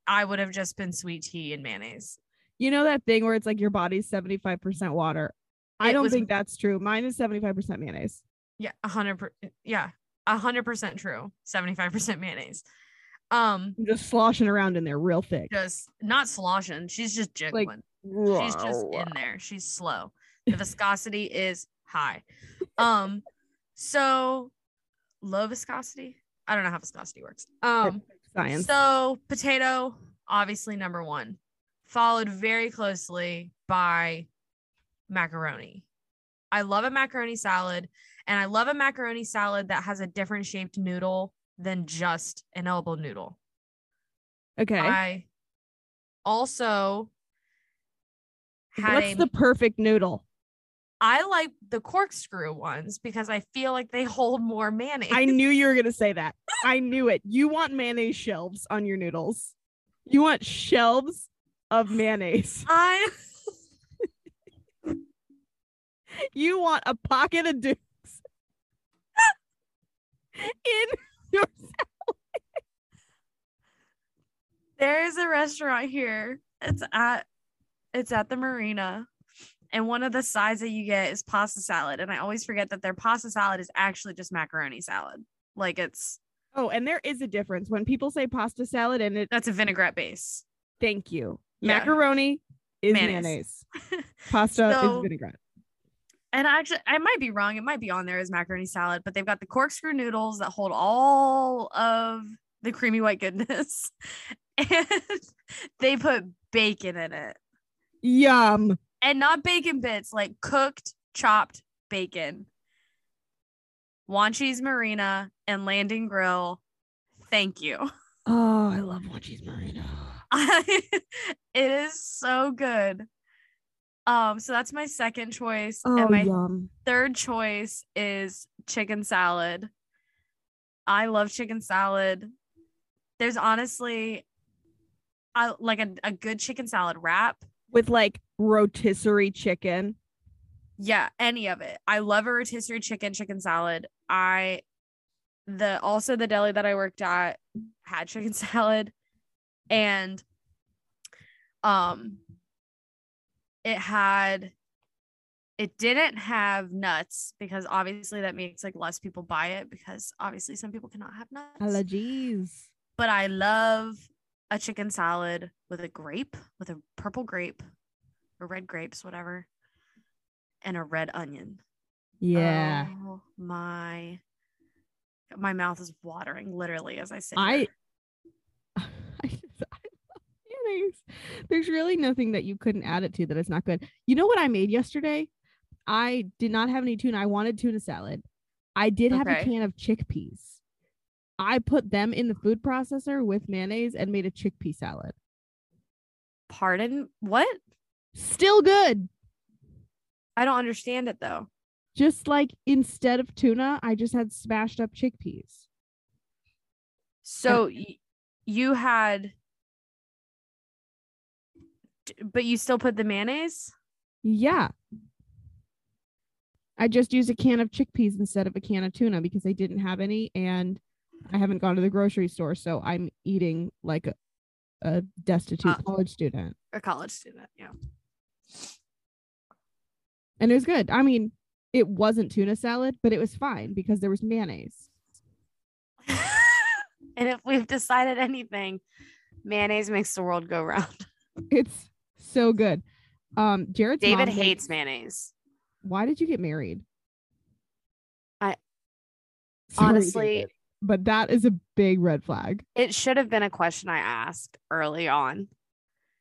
I would have just been sweet tea and mayonnaise. You know that thing where it's like your body's 75% water? I It don't was- think that's true. Mine is 75% mayonnaise. Yeah, hundred. per- Yeah, a hundred percent true. Seventy-five percent mayonnaise. Um, I'm just sloshing around in there real thick. just not sloshing. She's just jiggling. She's just in there. She's slow. The viscosity is high. Um, so low viscosity. I don't know how viscosity works. Um, Science. so potato, obviously number one, followed very closely by macaroni. I love a macaroni salad, and I love a macaroni salad that has a different shaped noodle than just an elbow noodle. okay. I also had What's a the perfect noodle? I like the corkscrew ones because I feel like they hold more mayonnaise. I knew you were going to say that. I knew it. You want mayonnaise shelves on your noodles. You want shelves of mayonnaise. I You want a pocket of dukes in your there is a restaurant here. It's at it's at the marina. And one of the sides that you get is pasta salad. And I always forget that their pasta salad is actually just macaroni salad. Like it's Oh, and there is a difference when people say pasta salad and it that's a vinaigrette base. thank you. Yeah. Macaroni is Mayonnaise. mayonnaise. Pasta So- is vinaigrette. And actually, I might be wrong. It might be on there as macaroni salad, but they've got the corkscrew noodles that hold all of the creamy white goodness. And they put bacon in it. Yum. And not bacon bits, like cooked, chopped bacon. Wanchi's Marina and Landing Grill. Thank you. Oh, I love Wanchi's Marina. it is so good. Um, so that's my second choice. Oh, and my yum. third choice is chicken salad. I love chicken salad. There's honestly I like a, a good chicken salad wrap. With like rotisserie chicken. Yeah, any of it. I love a rotisserie chicken chicken salad. I the also the deli that I worked at had chicken salad. and um it had it didn't have nuts because obviously that makes like less people buy it because obviously some people cannot have nuts. Allergies. But I love a chicken salad with a grape, with a purple grape or red grapes, whatever, and a red onion. Yeah. Oh my my mouth is watering literally as I say. I, I, just- I mayonnaise. There's really nothing that you couldn't add it to that is not good. You know what I made yesterday? I did not have any tuna. I wanted tuna salad. I did have a can of chickpeas. I put them in the food processor with mayonnaise and made a chickpea salad. Pardon? What? Still good. I don't understand it though. Just like instead of tuna, I just had smashed up chickpeas. So y- you had but you still put the mayonnaise? Yeah. I just used a can of chickpeas instead of a can of tuna because I didn't have any and I haven't gone to the grocery store, so I'm eating like a, a destitute Uh. college student. A college student, yeah. And it was good. I mean, it wasn't tuna salad, but it was fine because there was mayonnaise. And if we've decided anything, mayonnaise makes the world go round. It's so good. Um Jared's David hates mayonnaise. Why did you get married? I- Sorry, Honestly, David, but that is a big red flag. it should have been a question I asked early on.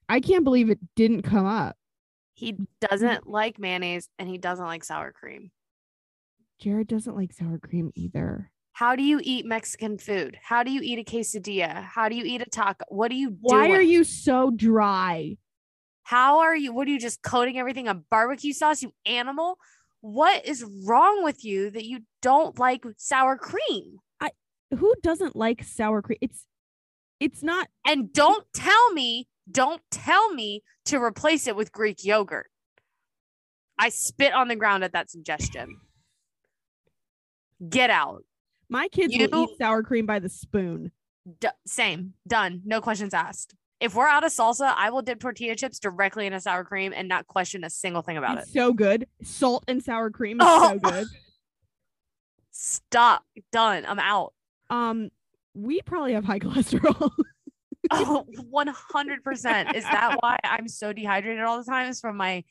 I can't believe it didn't come up. He doesn't like mayonnaise and he doesn't like sour cream. Jared doesn't like sour cream either. How do you eat Mexican food? How do you eat a quesadilla? How do you eat a taco? What do you Why are you so dry? How are you? What are you just coating everything in barbecue sauce, you animal? What is wrong with you that you don't like sour cream? Who doesn't like sour cream? It's it's not And don't tell me, don't tell me to replace it with Greek yogurt. I spit on the ground at that suggestion. Get out. my kids will eat sour cream by the spoon. D- same. Done. No questions asked. If we're out of salsa, I will dip tortilla chips directly into sour cream and not question a single thing about It's it. so good. Salt and sour cream is Oh. so good. Stop. Done. I'm out. Um, we probably have high cholesterol. Oh, 100%. Is that why I'm so dehydrated all the time? Is from my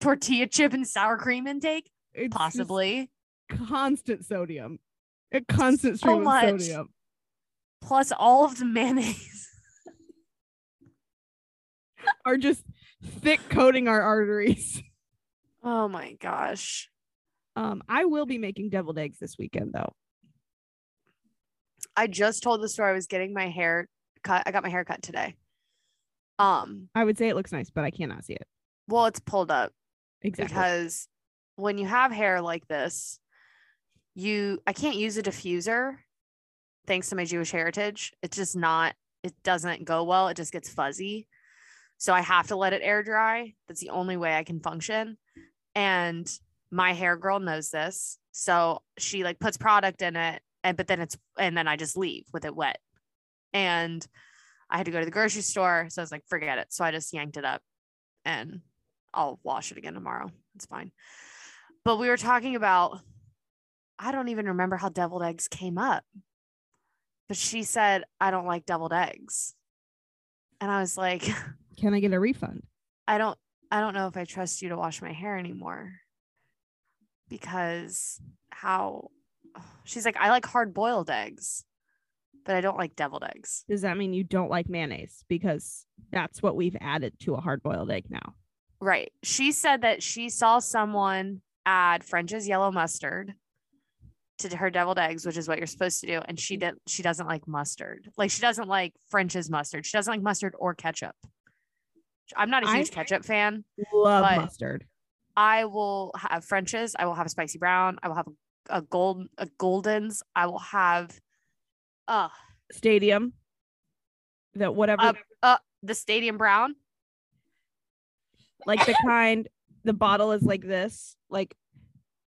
tortilla chip and sour cream intake? It's Possibly. constant sodium. A constant So stream of sodium. Plus all of the mayonnaise. Are just thick coating our arteries. Oh my gosh. Um, I will be making deviled eggs this weekend though. I just told the story I was getting my hair cut. I got my hair cut today. Um, I would say it looks nice, but I cannot see it. well, it's pulled up Exactly. because when you have hair like this, you I can't use a diffuser thanks to my Jewish heritage. It's just not it doesn't go well. It just gets fuzzy. So I have to let it air dry. That's the only way I can function. And my hair girl knows this. So she like puts product in it and but then it's and then I just leave with it wet. And I had to go to the grocery store. So I was like, forget it. So I just yanked it up and I'll wash it again tomorrow. It's fine. But we were talking about, I don't even remember how deviled eggs came up. But she said, I don't like deviled eggs. And I was like, Can I get a refund? I don't I don't know if I trust you to wash my hair anymore. Because how she's like, I like hard boiled eggs, but I don't like deviled eggs. Does that mean you don't like mayonnaise? Because that's what we've added to a hard boiled egg now. Right. She said that she saw someone add French's yellow mustard to her deviled eggs, which is what you're supposed to do. And she mm-hmm. did she doesn't like mustard. Like she doesn't like French's mustard. She doesn't like mustard or ketchup. I'm not a huge ketchup fan. Love mustard. I will have French's. I will have a spicy brown. I will have a, a gold a Gulden's. I will have uh Stadium. That whatever uh, uh the stadium brown. like the kind the bottle is like this, like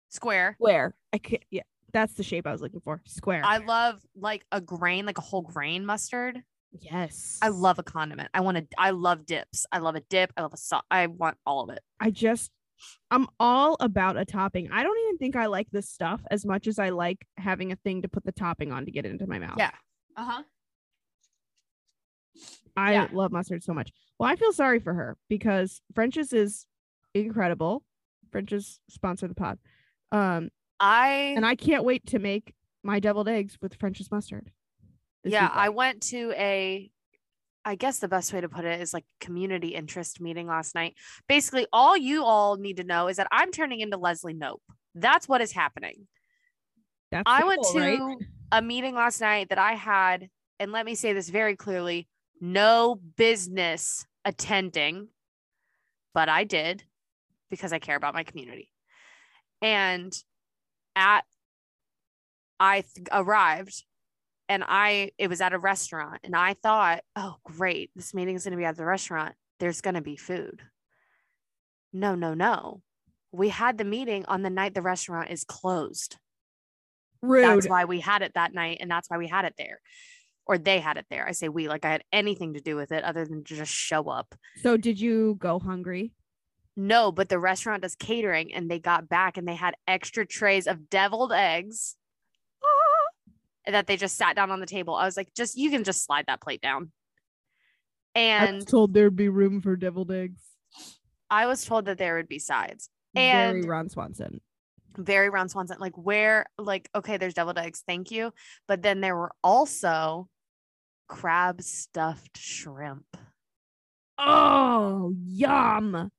Square. square. I can't yeah, that's the shape I was looking for. Square. I love like a grain, like a whole grain mustard. Yes. I love a condiment. I want to. I love dips. I love a dip. I love a sauce. I want all of it. I just I'm all about a topping. I don't even think I like this stuff as much as I like having a thing to put the topping on to get it into my mouth. Yeah. Uh huh. I yeah. love mustard so much. Well, I feel sorry for her because French's is incredible. French's sponsor the pod. Um, I and I can't wait to make my deviled eggs with French's mustard. yeah. I went to a. I guess the best way to put it is like community interest meeting last night. Basically, all you all need to know is that I'm turning into Leslie Knope. That's what is happening. That's I the went to right? a meeting last night that I had, and let me say this very clearly no business attending, but I did because I care about my community. And at, I th- arrived and I, it was at a restaurant, and I thought, oh, great, this meeting is going to be at the restaurant. There's going to be food. No, no, no. We had the meeting on the night the restaurant is closed Rude. that's why we had it that night and that's why we had it there or they had it there i say we like i had anything to do with it other than to just show up so did you go hungry? no but the restaurant does catering and they got back and they had extra trays of deviled eggs that they just sat down on the table i was like just you can just slide that plate down I was and told there'd be room for deviled eggs. i was told that there would be sides Very And- Ron Swanson. very Ron Swanson. Like where, like, okay, there's deviled eggs, thank you. But then there were also crab stuffed shrimp. Oh, yum.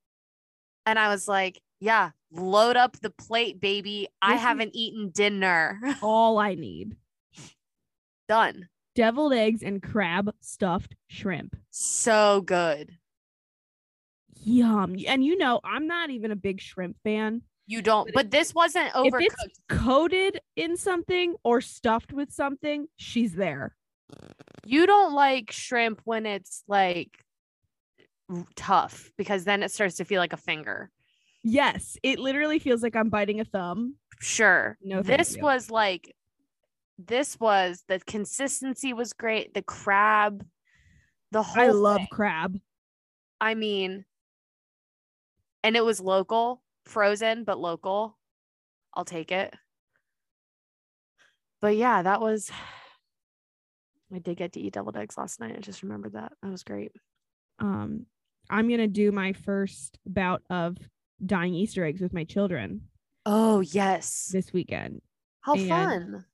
And I was like, yeah, load up the plate, baby. I haven't eaten dinner. All I need. Done. Deviled eggs and crab stuffed shrimp. So good. Yum. And you know, I'm not even a big shrimp fan. You don't, But but this wasn't If overcooked. it's coated in something or stuffed with something, she's there. You don't like shrimp when it's like tough because then it starts to feel like a finger. Yes, it literally feels like I'm biting a thumb. Sure. No, this was like this was the consistency was great. The crab, the whole I love thing. crab. I mean, and it was local, frozen, but local. I'll take it. But yeah, that was I did get to eat deviled eggs last night. I just remembered that. That was great. Um, I'm gonna do my first bout of dyeing Easter eggs with my children Oh, yes. this weekend. How and- fun.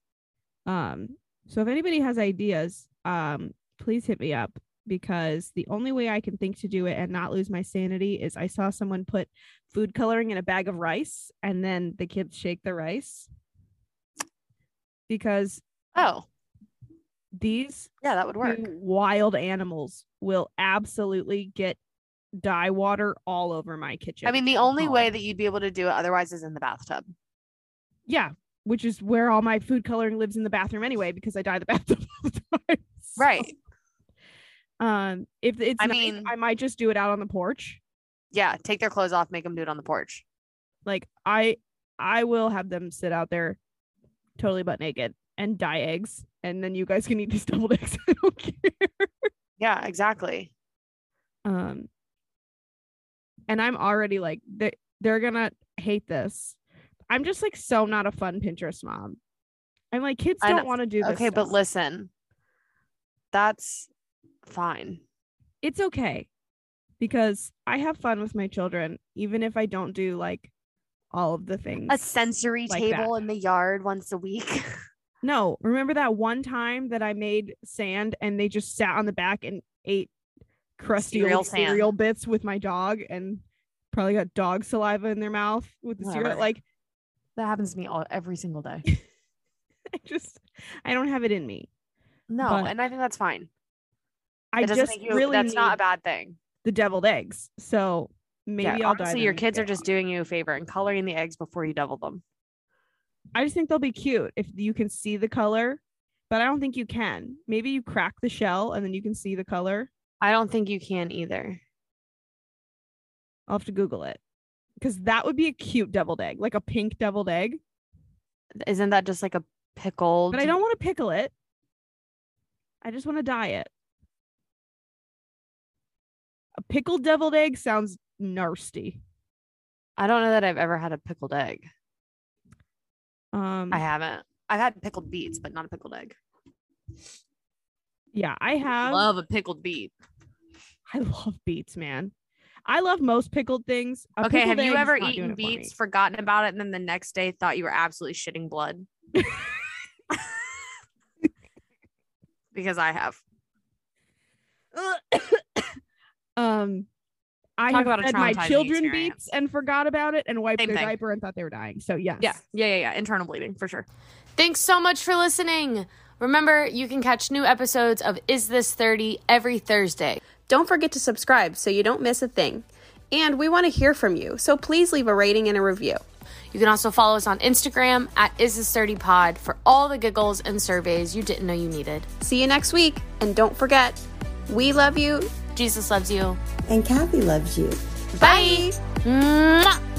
Um, so if anybody has ideas, um, please hit me up because the only way I can think to do it and not lose my sanity is I saw someone put food coloring in a bag of rice and then the kids shake the rice. Because Oh, these yeah, that would work. wild animals will absolutely get dye water all over my kitchen. I mean, the only way that you'd be able to do it otherwise is in the bathtub. yeah, which is where all my food coloring lives in the bathroom anyway because I dye the bathroom all the time. So, Right. Um, if it's I nice, mean- I might just do it out on the porch. Yeah, take their clothes off, make them do it on the porch. Like I, I will have them sit out there, totally butt naked and dye eggs, and then you guys can eat these double eggs. I don't care. Yeah, exactly. Um, and I'm already like they they're gonna hate this. I'm just like so not a fun Pinterest mom. I'm like kids don't want to do this. Okay, but listen, that's fine. it's okay because I have fun with my children, even if I don't do like all of the things. A sensory like table that. in the yard once a week. No, remember that one time that I made sand and they just sat on the back and ate crusty Cereal cereal bits with my dog and probably got dog saliva in their mouth with the cereal. Like that happens to me all every single day. I just I don't have it in me. No, But and I think that's fine. I just you really that's not a bad thing. the deviled eggs. So maybe yeah, I'll honestly, your kids are just doing you a favor and coloring the eggs before you devil them. I just think they'll be cute if you can see the color, but I don't think you can. Maybe you crack the shell and then you can see the color. I don't think you can either. I'll have to Google it because that would be a cute deviled egg, like a pink deviled egg. Isn't that just like a pickled? But I don't want to pickle it. I just want to dye it. A pickled deviled egg sounds nasty. I don't know that I've ever had a pickled egg. Um, I haven't. I've had pickled beets, but not a pickled egg. yeah, I have. Love a pickled beet. I love beets, man. I love most pickled things. A Okay, pickled have you ever eaten it for beets, forgotten about it, and then the next day thought you were absolutely shitting blood? because I have. um, I Talk have about a fed my children experience. beets and forgot about it and wiped Same their thing. diaper and thought they were dying. So yes. Yeah, yeah, yeah, yeah. Internal bleeding for sure. Thanks so much for listening. Remember, you can catch new episodes of Is This 30 every Thursday. Don't forget to subscribe so you don't miss a thing. And we want to hear from you, so please leave a rating and a review. You can also follow us on Instagram at Is This 30 Pod for all the giggles and surveys you didn't know you needed. See you next week, and don't forget, we love you. Jesus loves you. And Kathy loves you. Bye. Mwah.